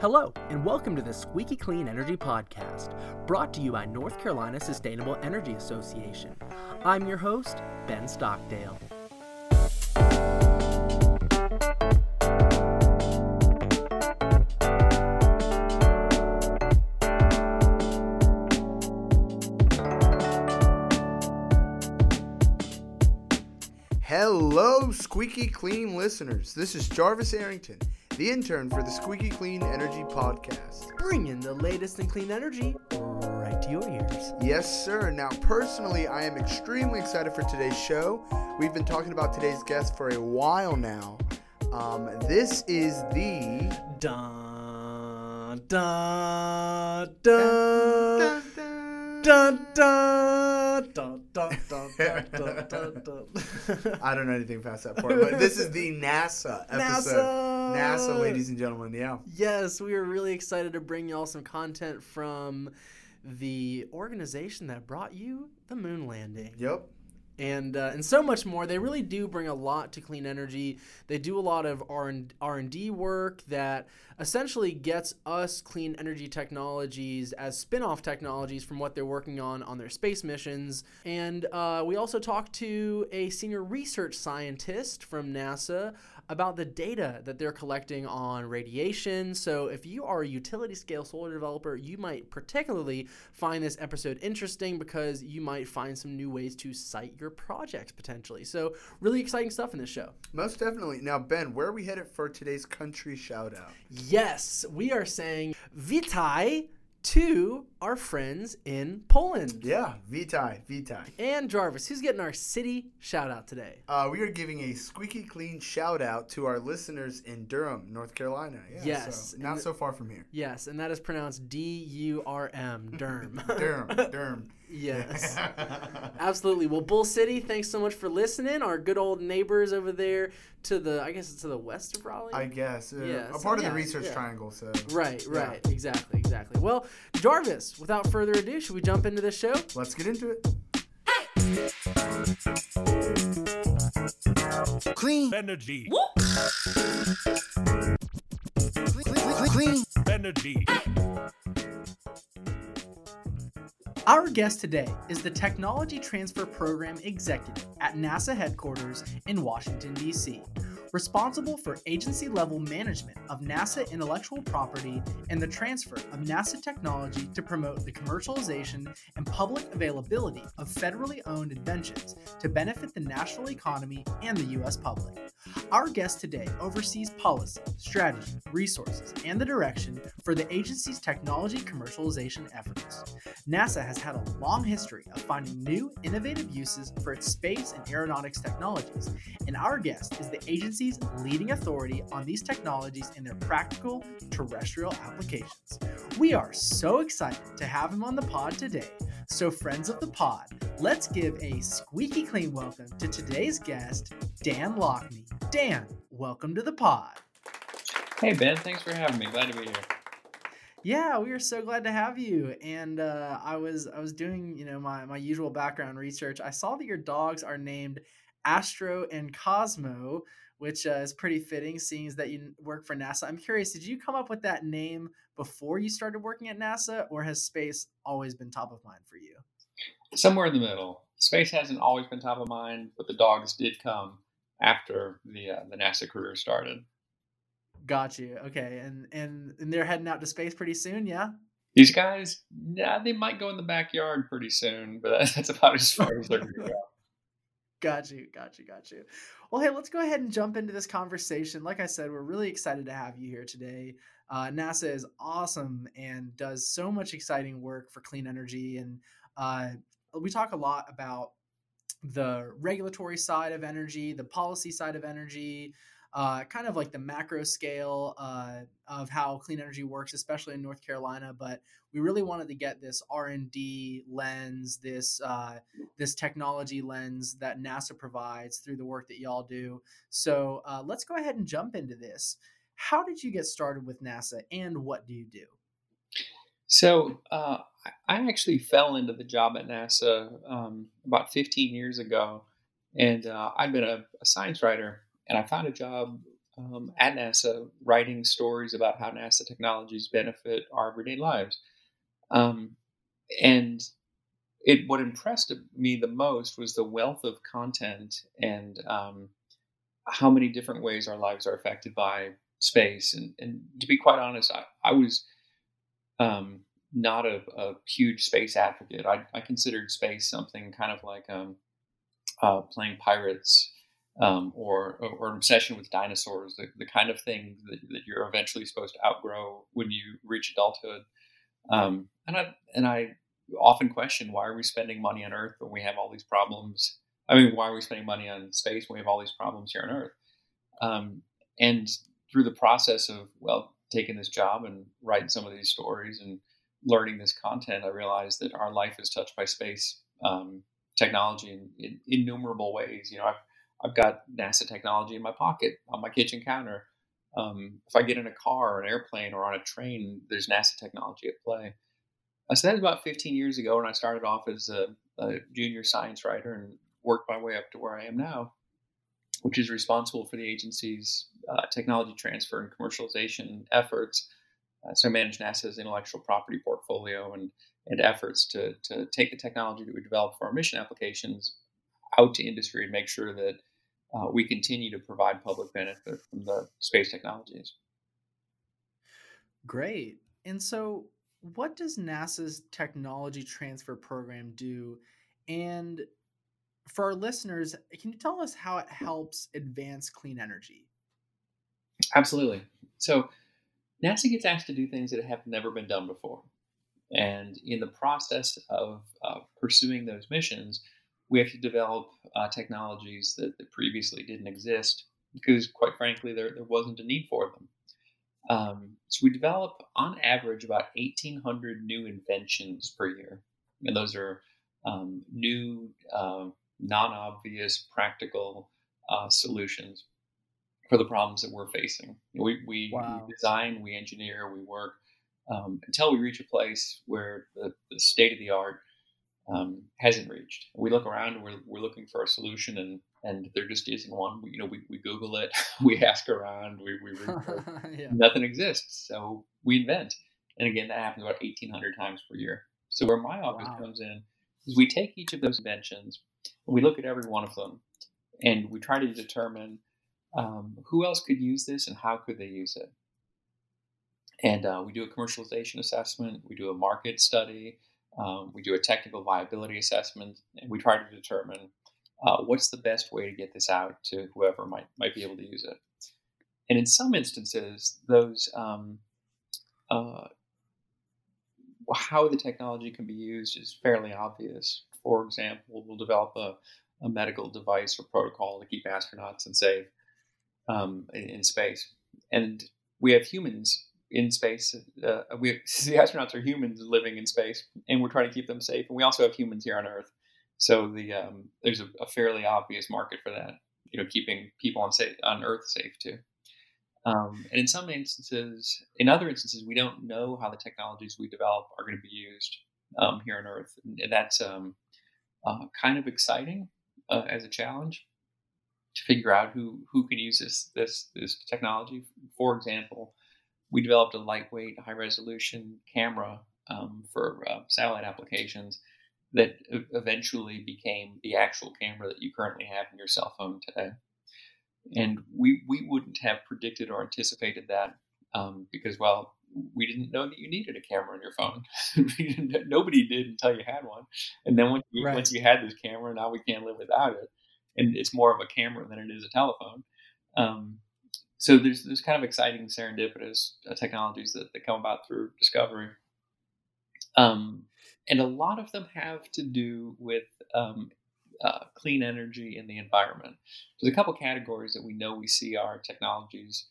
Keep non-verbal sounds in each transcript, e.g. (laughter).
Hello, and welcome to the Squeaky Clean Energy Podcast, brought to you by North Carolina Sustainable Energy Association. I'm your host, Ben Stockdale. Hello, Squeaky Clean listeners. This is Jarvis Arrington, the intern for the Squeaky Clean Energy Podcast. Bringing the latest in clean energy right to your ears. Yes, sir. Now, personally, I am extremely excited for today's show. We've been talking about today's guest for a while now. Um, this is the. Dun, dun, dun, dun, dun, dun, dun, I don't know anything past that part, but this is the (laughs) NASA episode. NASA! NASA, ladies and gentlemen. Yeah. Yes, we are really excited to bring y'all some content from the organization that brought you the moon landing. Yep. And uh, and so much more. They really do bring a lot to clean energy. They do a lot of R and D work that essentially gets us clean energy technologies as spin-off technologies from what they're working on on their space missions. And uh, we also talked to a senior research scientist from NASA about the data that they're collecting on radiation. So if you are a utility scale solar developer, you might particularly find this episode interesting because you might find some new ways to site your projects potentially. So really exciting stuff in this show. Most definitely. Now, Ben, where are we headed for today's country shout out? Yes, we are saying Vitai to our friends in Poland. Yeah, Vitai, Vitai. And Jarvis, who's getting our city shout out today? Uh, we are giving a squeaky clean shout out to our listeners in Durham, North Carolina. Yeah, Yes, so not so far from here. Yes, and that is pronounced D U R M, Durham. Durham, (laughs) Durham. Yes. (laughs) Absolutely. Well, Bull City, thanks so much for listening. Our good old neighbors over there to the, I guess it's to the west of Raleigh. I guess. Uh, Yeah, a so part of yeah, the research yeah. triangle, so. right, Yeah. right. Exactly, exactly. Well, Jarvis, without further ado, should we jump into this show? Let's get into it. Clean, Energy. clean, clean. Energy. Our guest today is the Technology Transfer Program Executive at NASA headquarters in Washington, D.C., responsible for agency level management of NASA intellectual property and the transfer of NASA technology to promote the commercialization and public availability of federally owned inventions to benefit the national economy and the U.S. public. Our guest today oversees policy, strategy, resources, and the direction for the agency's technology commercialization efforts. NASA has had a long history of finding new, innovative uses for its space and aeronautics technologies, and our guest is the agency's leading authority on these technologies in their practical terrestrial applications. We are so excited to have him on the pod today. So, friends of the pod, let's give a squeaky clean welcome to today's guest, Dan Lockney. Dan, welcome to the pod. Hey Ben, thanks for having me. Glad to be here. Yeah, we are so glad to have you. And uh, I was I was doing you know my my usual background research. I saw that your dogs are named Astro and Cosmo, which uh, is pretty fitting, seeing as that you work for NASA. I'm curious, did you come up with that name before you started working at NASA, or has space always been top of mind for you? Somewhere in the middle. Space hasn't always been top of mind, but the dogs did come after the uh, the NASA career started. Got you. Okay, and and and they're heading out to space pretty soon. Yeah. These guys, yeah, they might go in the backyard pretty soon, but (laughs) that's about as far as they're going to go. Got you, got you, got you. Well, hey, let's go ahead and jump into this conversation. Like I said, we're really excited to have you here today. Uh, NASA is awesome and does so much exciting work for clean energy. And uh, we talk a lot about the regulatory side of energy, the policy side of energy, uh, kind of like the macro scale uh, of how clean energy works, especially in North Carolina. But we really wanted to get this R and D lens, this uh, this technology lens that NASA provides through the work that y'all do. So uh, let's go ahead and jump into this. How did you get started with NASA, and what do you do? So uh, I actually fell into the job at NASA um, about 15 years ago, and uh, I'd been a, a science writer, and I found a job um, at NASA writing stories about how NASA technologies benefit our everyday lives. Um, and it what impressed me the most was the wealth of content and um, how many different ways our lives are affected by space. And, and to be quite honest, I, I was um, not a, a, huge space advocate. I, I, considered space something kind of like um, uh, playing pirates um, or, or an obsession with dinosaurs, the, the kind of thing that, that, you're eventually supposed to outgrow when you reach adulthood. Um, and I and I often question why are we spending money on Earth when we have all these problems? I mean, why are we spending money on space when we have all these problems here on Earth? Um, and through the process of well, taking this job and writing some of these stories and learning this content, I realized that our life is touched by space um, technology in, in, innumerable ways. You know, I've I've got NASA technology in my pocket on my kitchen counter. Um, if I get in a car or an airplane or on a train, there's NASA technology at play. Uh, so that was about 15 years ago when I started off as a, a, junior science writer and worked my way up to where I am now, which is responsible for the agency's uh, technology transfer and commercialization efforts. Uh, so I manage NASA's intellectual property portfolio and, and efforts to, to take the technology that we develop for our mission applications out to industry and make sure that uh, we continue to provide public benefit from the space technologies. Great. And so, what does NASA's technology transfer program do? And for our listeners, can you tell us how it helps advance clean energy? Absolutely. So, NASA gets asked to do things that have never been done before. And in the process of uh, pursuing those missions, we have to develop uh, technologies that, that, previously didn't exist because, quite frankly, there, there wasn't a need for them. Um, so we develop, on average, about 1,800 new inventions per year. And those are um, new, uh, non obvious, practical uh, solutions for the problems that we're facing. We, we, wow. we design, we engineer, we work um, until we reach a place where the, the state of the art um, hasn't reached. We look around and we're, we're looking for a solution and, and there just isn't one. We, you know, we, we Google it, (laughs) we ask around, we, we (laughs) yeah. nothing exists. So we invent. And again, that happens about 1800 times per year. So where my office wow. comes in is we take each of those inventions and we look at every one of them and we try to determine um, who else could use this and how could they use it. And uh, we do a commercialization assessment, we do a market study, um, we do a technical viability assessment, and we try to determine uh, what's the best way to get this out to whoever might might be able to use it. And in some instances, those um, uh, how the technology can be used is fairly obvious. For example, we'll develop a, a medical device or protocol to keep astronauts and safe um, in, in space, and we have humans in space. Uh, we (laughs) the astronauts are humans living in space, and we're trying to keep them safe. And we also have humans here on Earth, so the um, there's a, a, fairly obvious market for that. You know, keeping people on safe on Earth safe too. Um, and in some instances, in other instances, we don't know how the technologies we develop are going to be used um, here on Earth, and that's um, uh, kind of exciting uh, as a challenge to figure out who who can use this this this technology. For example, we developed a lightweight, high resolution camera um, for uh, satellite applications that eventually became the actual camera that you currently have in your cell phone today. And we, we wouldn't have predicted or anticipated that um, because, well, we didn't know that you needed a camera on your phone. (laughs) Nobody did until you had one. And then once you, right. once you had this camera, now we can't live without it. And it's more of a camera than it is a telephone. Um, so there's there's kind of exciting serendipitous uh, technologies that, that come about through discovery. Um, and a lot of them have to do with um, uh, clean energy in the environment. There's a couple categories that we know we see our technologies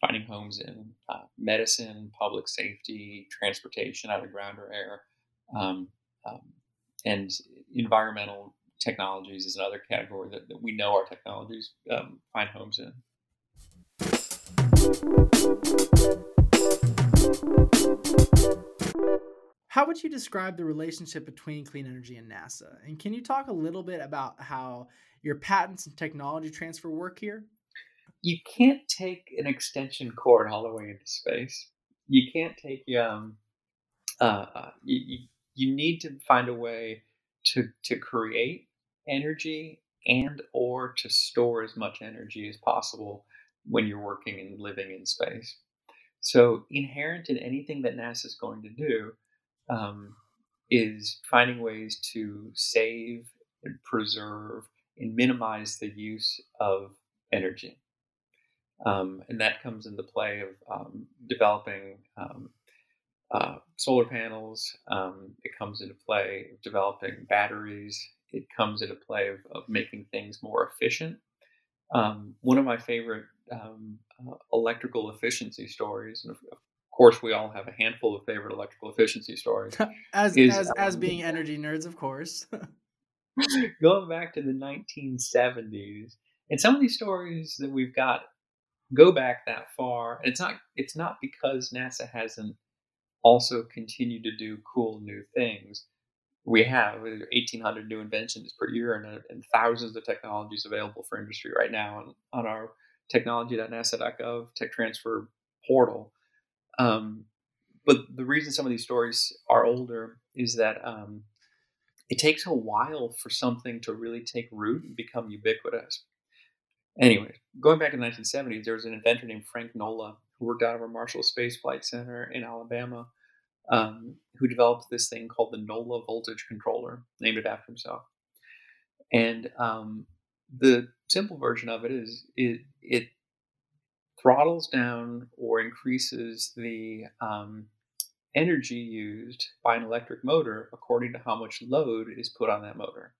finding homes in uh, medicine, public safety, transportation, either ground or air, um, um, and environmental technologies is another category that, that we know our technologies um, find homes in. How would you describe the relationship between clean energy and NASA? And can you talk a little bit about how your patents and technology transfer work here? you can't take an extension cord all the way into space. You can't take um, uh, uh you, you you need to find a way to to create energy and or to store as much energy as possible when you're working and living in space. So inherent in anything that NASA is going to do um, is finding ways to save and preserve and minimize the use of energy. Um, and that comes into play of um, developing um, uh, solar panels. Um, it comes into play of developing batteries. It comes into play of, of making things more efficient. Um, one of my favorite um, uh, electrical efficiency stories, and of, course, we all have a handful of favorite electrical efficiency stories. (laughs) as is, as, as being energy nerds, of course. (laughs) going back to the 1970s, and some of these stories that we've got go back that far. It's not it's not because NASA hasn't also continued to do cool new things. We have 1,800 new inventions per year and, uh, and thousands of technologies available for industry right now on, on our technology.nasa.gov tech transfer portal. Um, but the reason some of these stories are older is that um, it takes a while for something to really take root and become ubiquitous. Anyway, going back in the 1970s, there was an inventor named Frank Nola who worked out of our Marshall Space Flight Center in Alabama, um, who developed this thing called the NOLA voltage controller, named it after himself. And um, the simple version of it is it, it throttles down or increases the um, energy used by an electric motor according to how much load is put on that motor.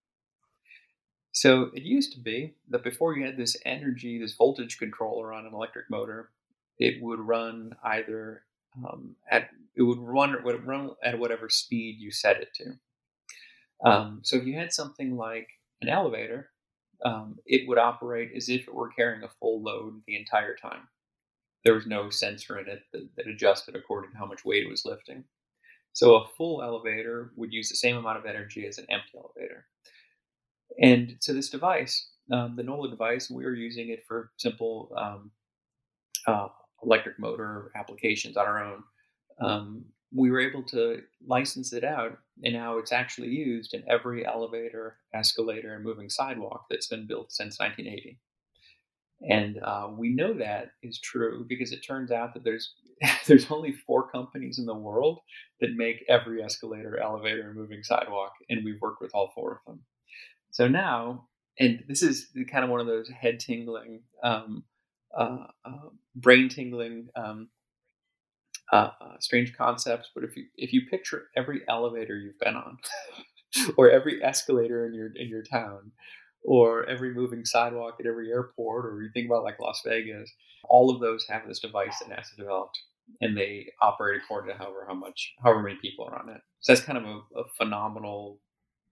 So it used to be that before you had this energy, this voltage controller on an electric motor, it would run either um, at it would run would run at whatever speed you set it to. Um, so if you had something like an elevator, um, it would operate as if it were carrying a full load the entire time. There was no sensor in it that, that adjusted according to how much weight it was lifting. So a full elevator would use the same amount of energy as an empty elevator. And so this device, um, the Nola device, we were using it for simple um, uh, electric motor applications on our own. Um, we were able to license it out, and now it's actually used in every elevator, escalator, and moving sidewalk that's been built since 1980. And uh, we know that is true because it turns out that there's (laughs) there's only four companies in the world that make every escalator, elevator, and moving sidewalk, and we've worked with all four of them. So now, and this is kind of one of those head tingling, um, uh, uh, brain tingling, um, uh, strange concepts. But if you if you picture every elevator you've been on, (laughs) or every escalator in your in your town, or every moving sidewalk at every airport, or you think about like Las Vegas, all of those have this device that NASA developed, and they operate according to however how much however many people are on it. So that's kind of a, a phenomenal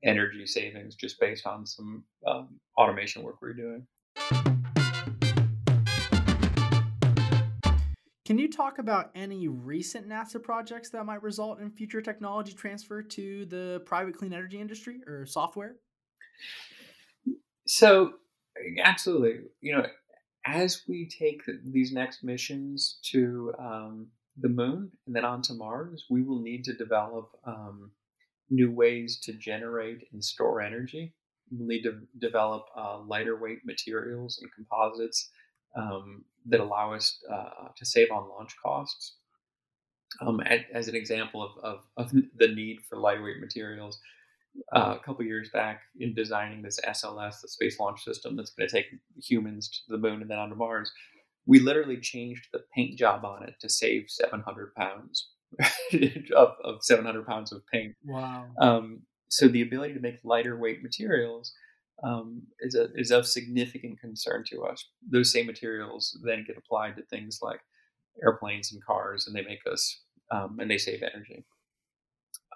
energy savings just based on some um, automation work we're doing. Can you talk about any recent NASA projects that might result in future technology transfer to the private clean energy industry or software? So, absolutely. You know, as we take these next missions to um, the moon and then onto Mars, we will need to develop um, new ways to generate and store energy. We'll need to develop uh, lighter weight materials and composites um, that allow us uh, to save on launch costs. Um, as an example of, of, of, the need for lightweight materials, uh, a couple years back in designing this SLS, the Space Launch System that's going to take humans to the moon and then onto Mars, we literally changed the paint job on it to save 700 pounds (laughs) of, of 700 pounds of paint. Wow. Um, so the ability to make lighter weight materials um, is, a, is of significant concern to us. Those same materials then get applied to things like airplanes and cars, and they make us um, and they save energy.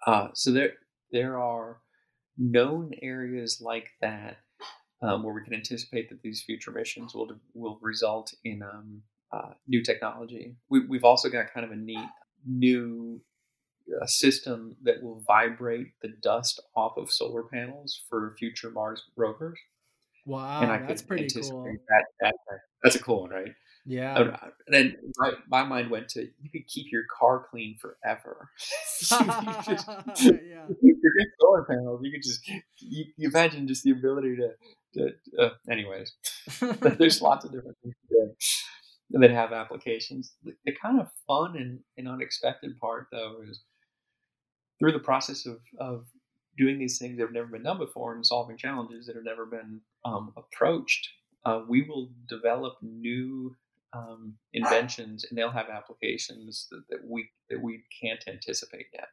Uh, so there there are known areas like that um, where we can anticipate that these future missions will will result in um, uh, new technology. We, we've also got kind of a neat new uh, system that will vibrate the dust off of solar panels for future Mars rovers. Wow, and I that's could pretty anticipate cool. that. that that's a cool one, right? Yeah. And then my, my mind went to you could keep your car clean forever. (laughs) you (laughs) just, yeah. (laughs) solar panels. You could just you, you imagine just the ability to. to uh, anyways, there's lots of different things that have applications. The, the kind of fun and, and unexpected part, though, is through the process of, of doing these things that have never been done before and solving challenges that have never been um, approached, uh, we will develop new um, inventions, and they'll have applications that, that we that we can't anticipate yet.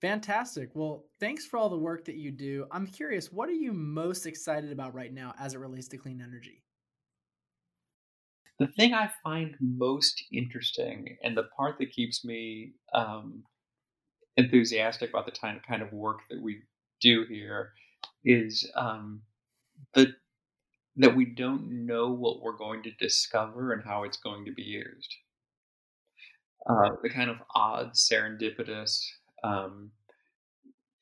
Fantastic. Well, thanks for all the work that you do. I'm curious, what are you most excited about right now as it relates to clean energy? The thing I find most interesting, and the part that keeps me um, enthusiastic about the kind of, work that we do here, is um, the that we don't know what we're going to discover and how it's going to be used. Uh, the kind of odd, serendipitous um,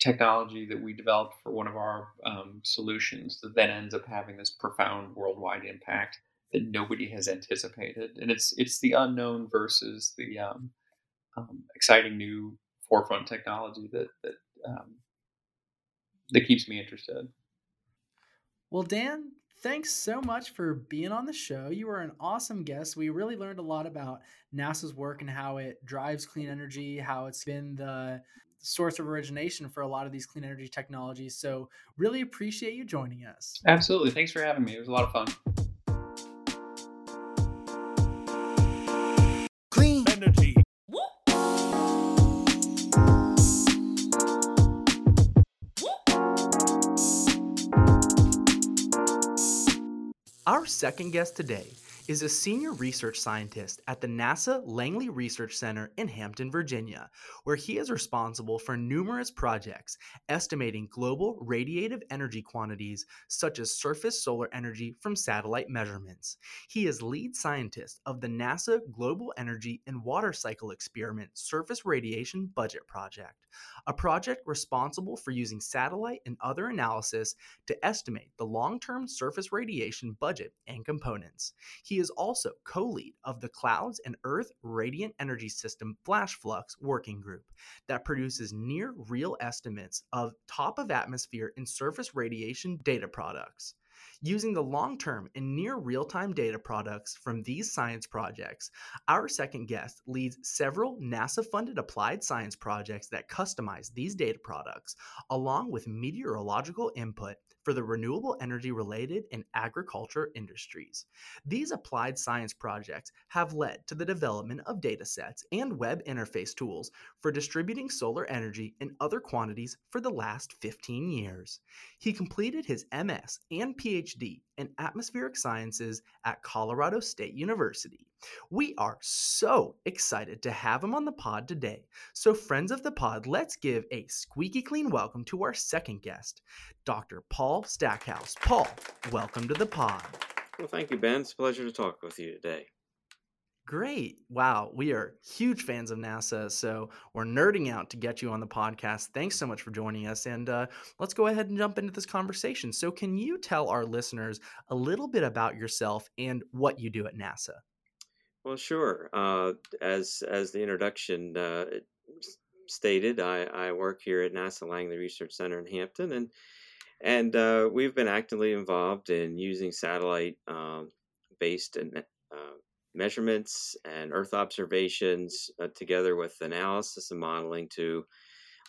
technology that we developed for one of our um, solutions that then ends up having this profound worldwide impact that nobody has anticipated, and it's it's the unknown versus the um, um exciting new forefront technology that that um, that keeps me interested. Well, Dan, thanks so much for being on the show. You were an awesome guest. We really learned a lot about NASA's work and how it drives clean energy, how it's been the source of origination for a lot of these clean energy technologies. So, really appreciate you joining us. Absolutely. Thanks for having me. It was a lot of fun. Our second guest today is a senior research scientist at the NASA Langley Research Center in Hampton, Virginia, where he is responsible for numerous projects estimating global radiative energy quantities such as surface solar energy from satellite measurements. He is lead scientist of the NASA Global Energy and Water Cycle Experiment Surface Radiation Budget Project, a project responsible for using satellite and other analysis to estimate the long term surface radiation budget and components. He is also co lead of the Clouds and Earth Radiant Energy System Flash Flux Working Group that produces near real estimates of top of atmosphere and surface radiation data products. Using the long term and near real time data products from these science projects, our second guest leads several NASA funded applied science projects that customize these data products, along with meteorological input for the renewable energy related and agriculture industries. These applied science projects have led to the development of datasets and web interface tools for distributing solar energy in other quantities for the last 15 years. He completed his MS and PhD in atmospheric sciences at Colorado State University. We are so excited to have him on the pod today. So, friends of the pod, let's give a squeaky clean welcome to our second guest, Dr. Paul Stackhouse. Paul, welcome to the pod. Well, thank you, Ben. It's a pleasure to talk with you today. Great. Wow. We are huge fans of NASA. So we're nerding out to get you on the podcast. Thanks so much for joining us. And uh, let's go ahead and jump into this conversation. So, can you tell our listeners a little bit about yourself and what you do at NASA? Well, sure. Uh, as as the introduction uh, stated, I, I work here at NASA Langley Research Center in Hampton, and and uh, we've been actively involved in using satellite um, based and measurements and Earth observations uh, together with analysis and modeling to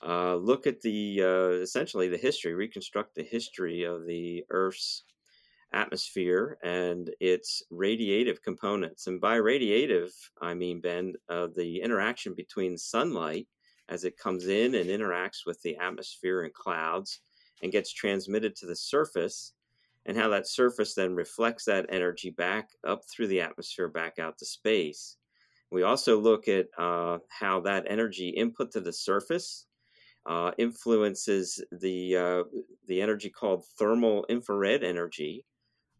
uh, look at the uh, essentially the history, reconstruct the history of the Earth's atmosphere and its radiative components. And by radiative, I mean, Ben, uh, the interaction between sunlight as it comes in and interacts with the atmosphere and clouds and gets transmitted to the surface and how that surface then reflects that energy back up through the atmosphere back out to space. We also look at uh, how that energy input to the surface uh, influences the uh, the energy called thermal infrared energy,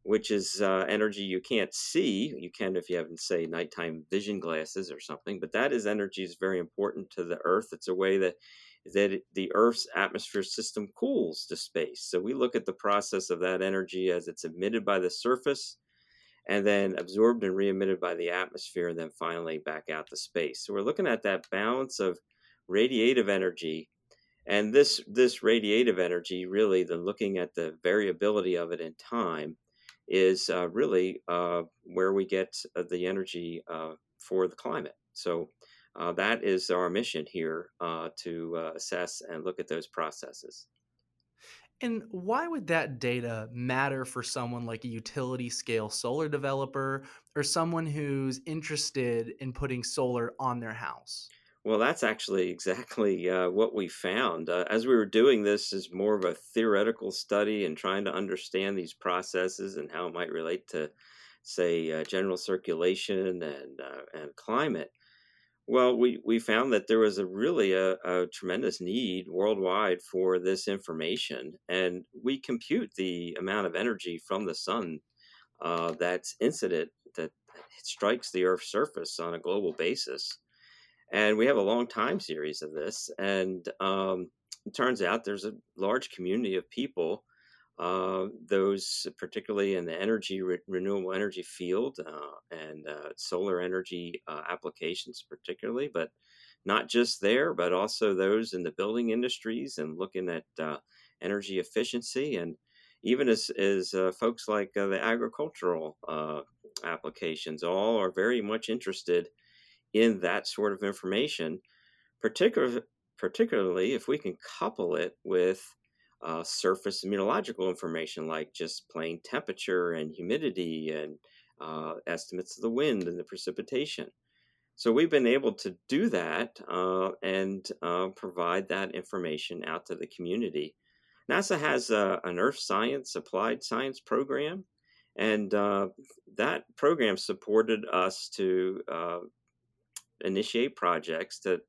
which is uh, energy you can't see. You can if you have, say, nighttime vision glasses or something, but that is energy is very important to the Earth. It's a way that that the Earth's atmosphere system cools to space. So we look at the process of that energy as it's emitted by the surface and then absorbed and re-emitted by the atmosphere and then finally back out to space. So we're looking at that balance of radiative energy and this this radiative energy really then looking at the variability of it in time is uh, really uh, where we get uh, the energy uh, for the climate. So uh, that is our mission here uh, to assess and look at those processes. And why would that data matter for someone like a utility scale solar developer or someone who's interested in putting solar on their house? Well, that's actually (laughs) exactly uh, what we found. Uh, as we were doing this as more of a theoretical study and trying to understand these processes and how it might relate to, say, uh, general circulation and, uh, and climate, well, we, we found that there was a really a, a tremendous need worldwide for this information. And we compute the amount of energy from the sun uh, that's incident, that strikes the Earth's surface on a global basis and we have a long time series of this. And um, it turns out there's a large community of people, uh, those particularly in the energy, re- renewable energy field uh, and uh, solar energy uh, applications, particularly, but not just there, but also those in the building industries and looking at uh, energy efficiency and even as, as folks like the agricultural applications all are very much interested in that sort of information, particular, particularly if we can couple it with uh, surface meteorological information like just plain temperature and humidity and uh, estimates of the wind and the precipitation. So we've been able to do that uh, and uh, provide that information out to the community. NASA has a, an Earth Science Applied Science program, and uh, that program supported us to uh, initiate projects to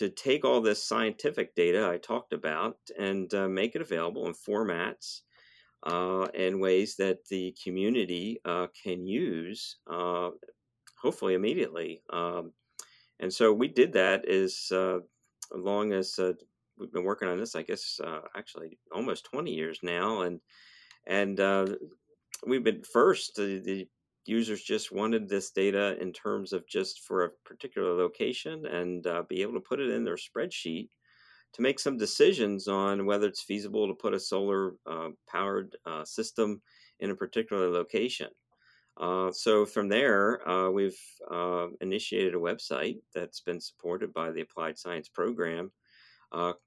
to take all this scientific data I talked about and uh, make it available in formats uh, and ways that the community uh, can use, uh, hopefully immediately. Um, and so we did that as uh, long as uh, we've been working on this, I guess, actually almost 20 years now. And and we've been first the, the users just wanted this data in terms of just for a particular location and uh, be able to put it in their spreadsheet to make some decisions on whether it's feasible to put a solar uh, powered uh, system in a particular location. Uh, so from there, uh, we've uh, initiated a website that's been supported by the Applied Science Program.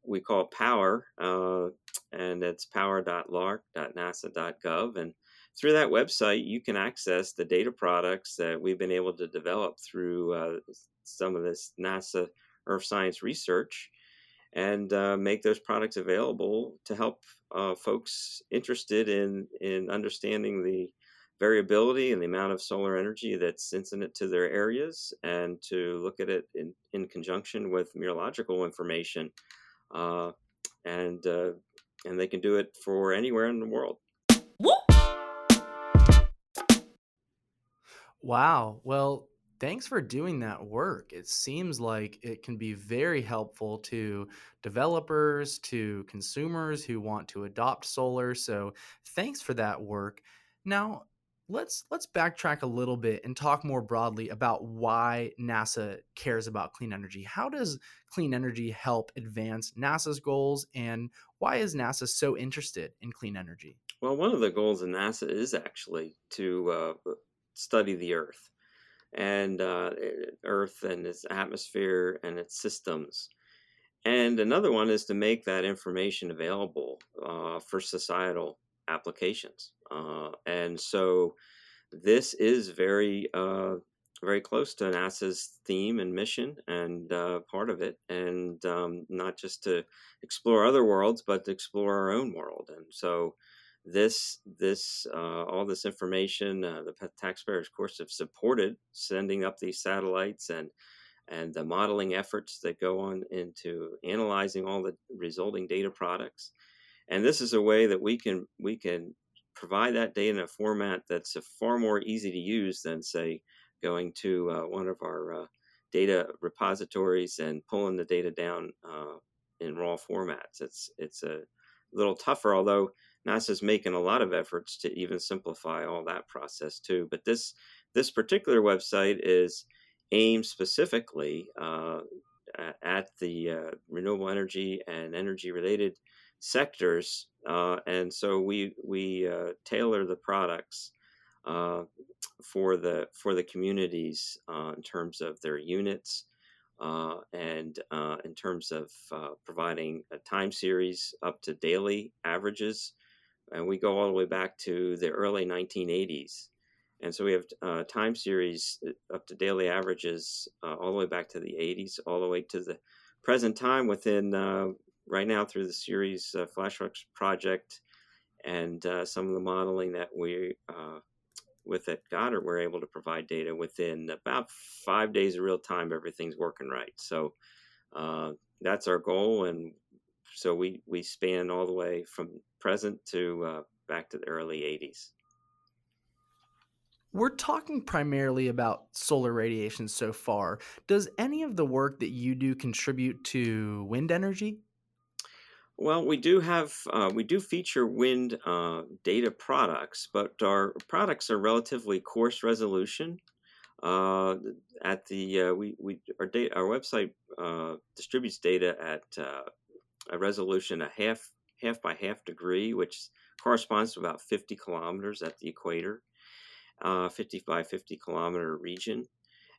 we call it Power, and it's power.larc.nasa.gov. And through that website, you can access the data products that we've been able to develop through uh, some of this NASA Earth Science research and uh, make those products available to help uh, folks interested in, in understanding the variability and the amount of solar energy that's incident to their areas and to look at it in, in conjunction with meteorological information. Uh, and, uh, and they can do it for anywhere in the world. Wow. Well, thanks for doing that work. It seems like it can be very helpful to developers, to consumers who want to adopt solar. So, thanks for that work. Now, let's let's backtrack a little bit and talk more broadly about why NASA cares about clean energy. How does clean energy help advance NASA's goals and why is NASA so interested in clean energy? Well, one of the goals of NASA is actually to uh, study the Earth and uh, Earth and its atmosphere and its systems. And another one is to make that information available uh, for societal applications. Uh, and so this is very, uh, very close to NASA's theme and mission and uh, part of it. And um, not just to explore other worlds, but to explore our own world. And so this this uh, all this information uh, the taxpayers of course have supported sending up these satellites and and the modeling efforts that go on into analyzing all the resulting data products and this is a way that we can we can provide that data in a format that's far more easy to use than say going to uh, one of our uh, data repositories and pulling the data down uh, in raw formats. It's it's a little tougher, although NASA's making a lot of efforts to even simplify all that process too. But this this particular website is aimed specifically uh, at the uh, renewable energy and energy related sectors, uh, and so we we uh, tailor the products uh, for the for the communities uh, in terms of their units. and in terms of providing a time series up to daily averages, and we go all the way back to the early 1980s. And so we have uh, time series uh, up to daily averages uh, all the way back to the 80s, all the way to the present time within uh, right now through the CERES uh, FlashFlux project and uh, some of the modeling that we with at Goddard, we're able to provide data within about five days of real time. Everything's working right. So that's our goal, and so we we span all the way from present to back to the early 80s. We're talking primarily about solar radiation so far. Does any of the work that you do contribute to wind energy? Well, we do have uh, we do feature wind uh, data products, but our products are relatively coarse resolution. Uh, at the uh, we we our data our website uh, distributes data at uh, a resolution a half half by half degree, which corresponds to about 50 kilometers at the equator uh, 50 by 50 kilometer region.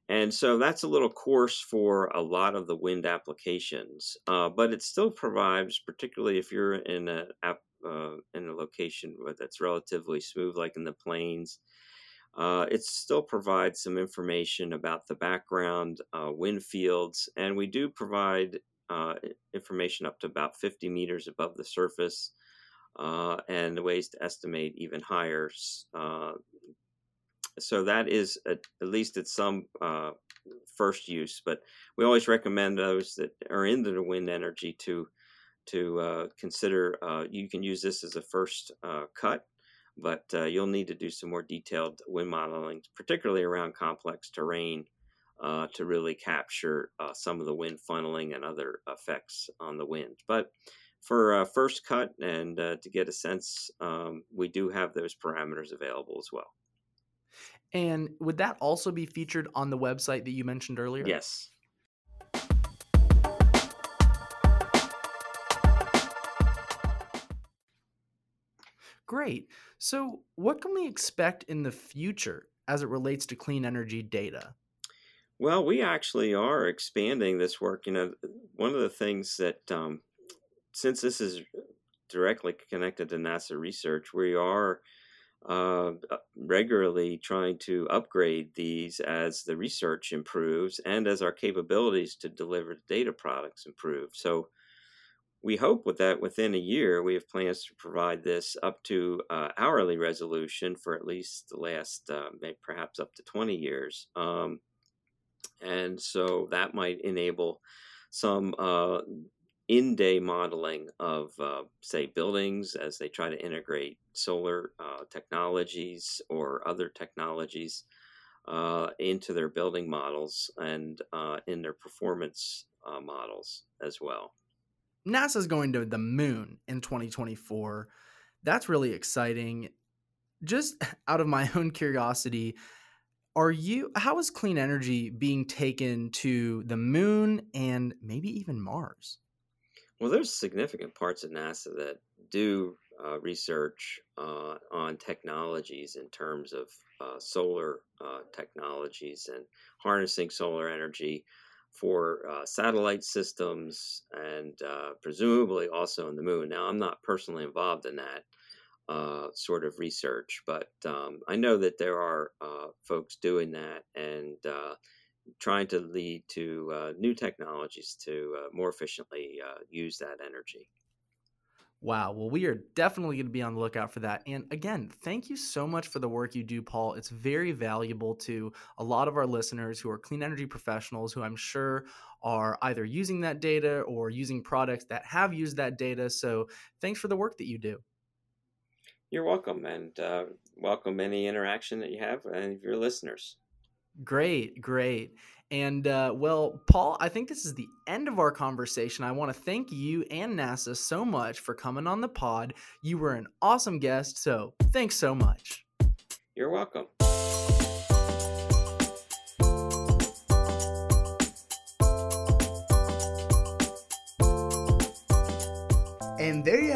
And so that's a little coarse for a lot of the wind applications, uh, but it still provides, particularly if you're in a uh, in a location that's relatively smooth, like in the plains, uh, it still provides some information about the background uh, wind fields, and we do provide uh, information up to about 50 meters above the surface, uh, and ways to estimate even higher so that is at, at least at some uh, first use. But we always recommend those that are into the wind energy to to uh, consider. Uh, you can use this as a first uh, cut, but uh, you'll need to do some more detailed wind modeling, particularly around complex terrain. Uh, to really capture some of the wind funneling and other effects on the wind. But for a first cut and to get a sense, um, we do have those parameters available as well. And would that also be featured on the website that you mentioned earlier? Yes. Great. So, what can we expect in the future as it relates to clean energy data? Well, we actually are expanding this work. You know, one of the things that, um, since this is directly connected to NASA research, we are uh, uh, regularly trying to upgrade these as the research improves and as our capabilities to deliver data products improve. So we hope with that within a year we have plans to provide this up to uh, hourly resolution for at least the last uh, perhaps up to 20 years. Um, and so that might enable some uh, in day modeling of, uh, say, buildings as they try to integrate solar uh, technologies or other technologies uh, into their building models and uh, in their performance uh, models as well. NASA's going to the moon in 2024. That's really exciting. Just (laughs) out of my own curiosity, are you how is clean energy being taken to the moon and maybe even Mars? Well, there's significant parts of NASA that do uh, research uh, on technologies in terms of uh, solar uh, technologies and harnessing solar energy for uh, satellite systems and uh, presumably also on the moon. Now, I'm not personally involved in that sort of research, but um, I know that there are folks doing that and trying to lead to uh, new technologies to uh, more efficiently uh, use that energy. Wow. Well, we are definitely going to be on the lookout for that. And again, thank you so much for the work you do, Paul. It's very valuable to a lot of our listeners who are clean energy professionals who I'm sure are either using that data or using products that have used that data. So thanks for the work that you do. You're welcome, and uh, welcome any interaction that you have with your listeners. Great, great. And uh, well, Paul, I think this is the end of our conversation. I want to thank you and NASA so much for coming on the pod. You were an awesome guest, so thanks so much. You're welcome.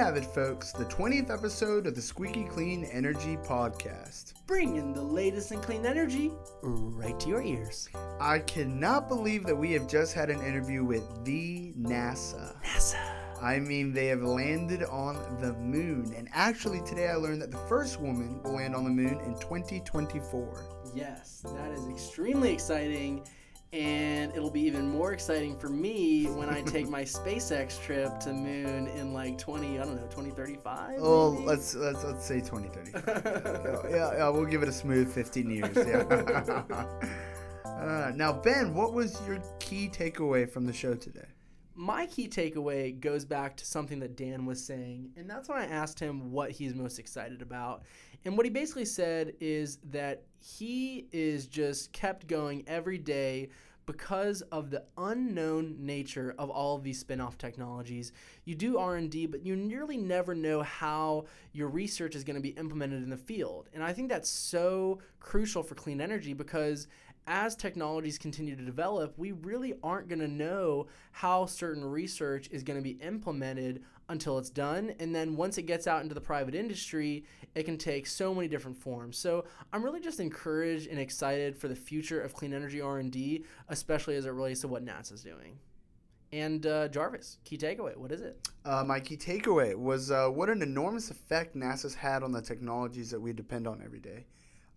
Have it, folks, the 20th episode of the Squeaky Clean Energy Podcast. Bringing the latest in clean energy right to your ears. I cannot believe that we have just had an interview with the NASA. NASA. I mean, they have landed on the moon. And actually, today I learned that the first woman will land on the moon in 2024. Yes, that is extremely exciting. And it'll be even more exciting for me when I take (laughs) my SpaceX trip to moon in like 20, I don't know, 2035? Oh, maybe? let's let's let's say 2035. (laughs) yeah, yeah, we'll give it a smooth 15 years. Yeah. (laughs) uh, now, Ben, what was your key takeaway from the show today? My key takeaway goes back to something that Dan was saying, and that's when I asked him what he's most excited about. And what he basically said is that he is just kept going every day because of the unknown nature of all of these spin-off technologies. You do R&D, but you nearly never know how your research is going to be implemented in the field. And I think that's so crucial for clean energy because as technologies continue to develop, we really aren't going to know how certain research is going to be implemented until it's done. And then once it gets out into the private industry, it can take so many different forms. So I'm really just encouraged and excited for the future of clean energy R&D, especially as it relates to what NASA's doing. And uh, Jarvis, key takeaway, what is it? Uh, my key takeaway was uh, what an enormous effect NASA's had on the technologies that we depend on every day.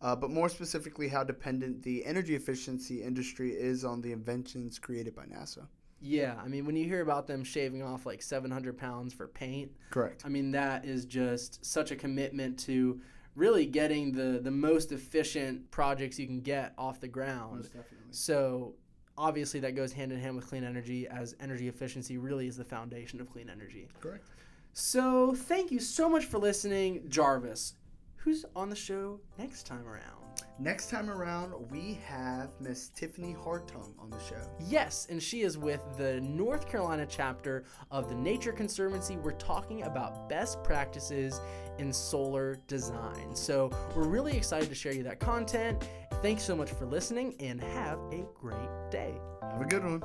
Uh, but more specifically, how dependent the energy efficiency industry is on the inventions created by NASA. Yeah, I mean, when you hear about them shaving off like 700 pounds for paint, Correct. I mean, that is just such a commitment to really getting the, the most efficient projects you can get off the ground. Most definitely. So, obviously, that goes hand in hand with clean energy, as energy efficiency really is the foundation of clean energy. Correct. So, thank you so much for listening, Jarvis. Who's on the show next time around? Next time around, we have Miss Tiffany Hartung on the show. Yes, and she is with the North Carolina chapter of the Nature Conservancy. We're talking about best practices in solar design. So we're really excited to share you that content. Thanks so much for listening and have a great day. Have a good one.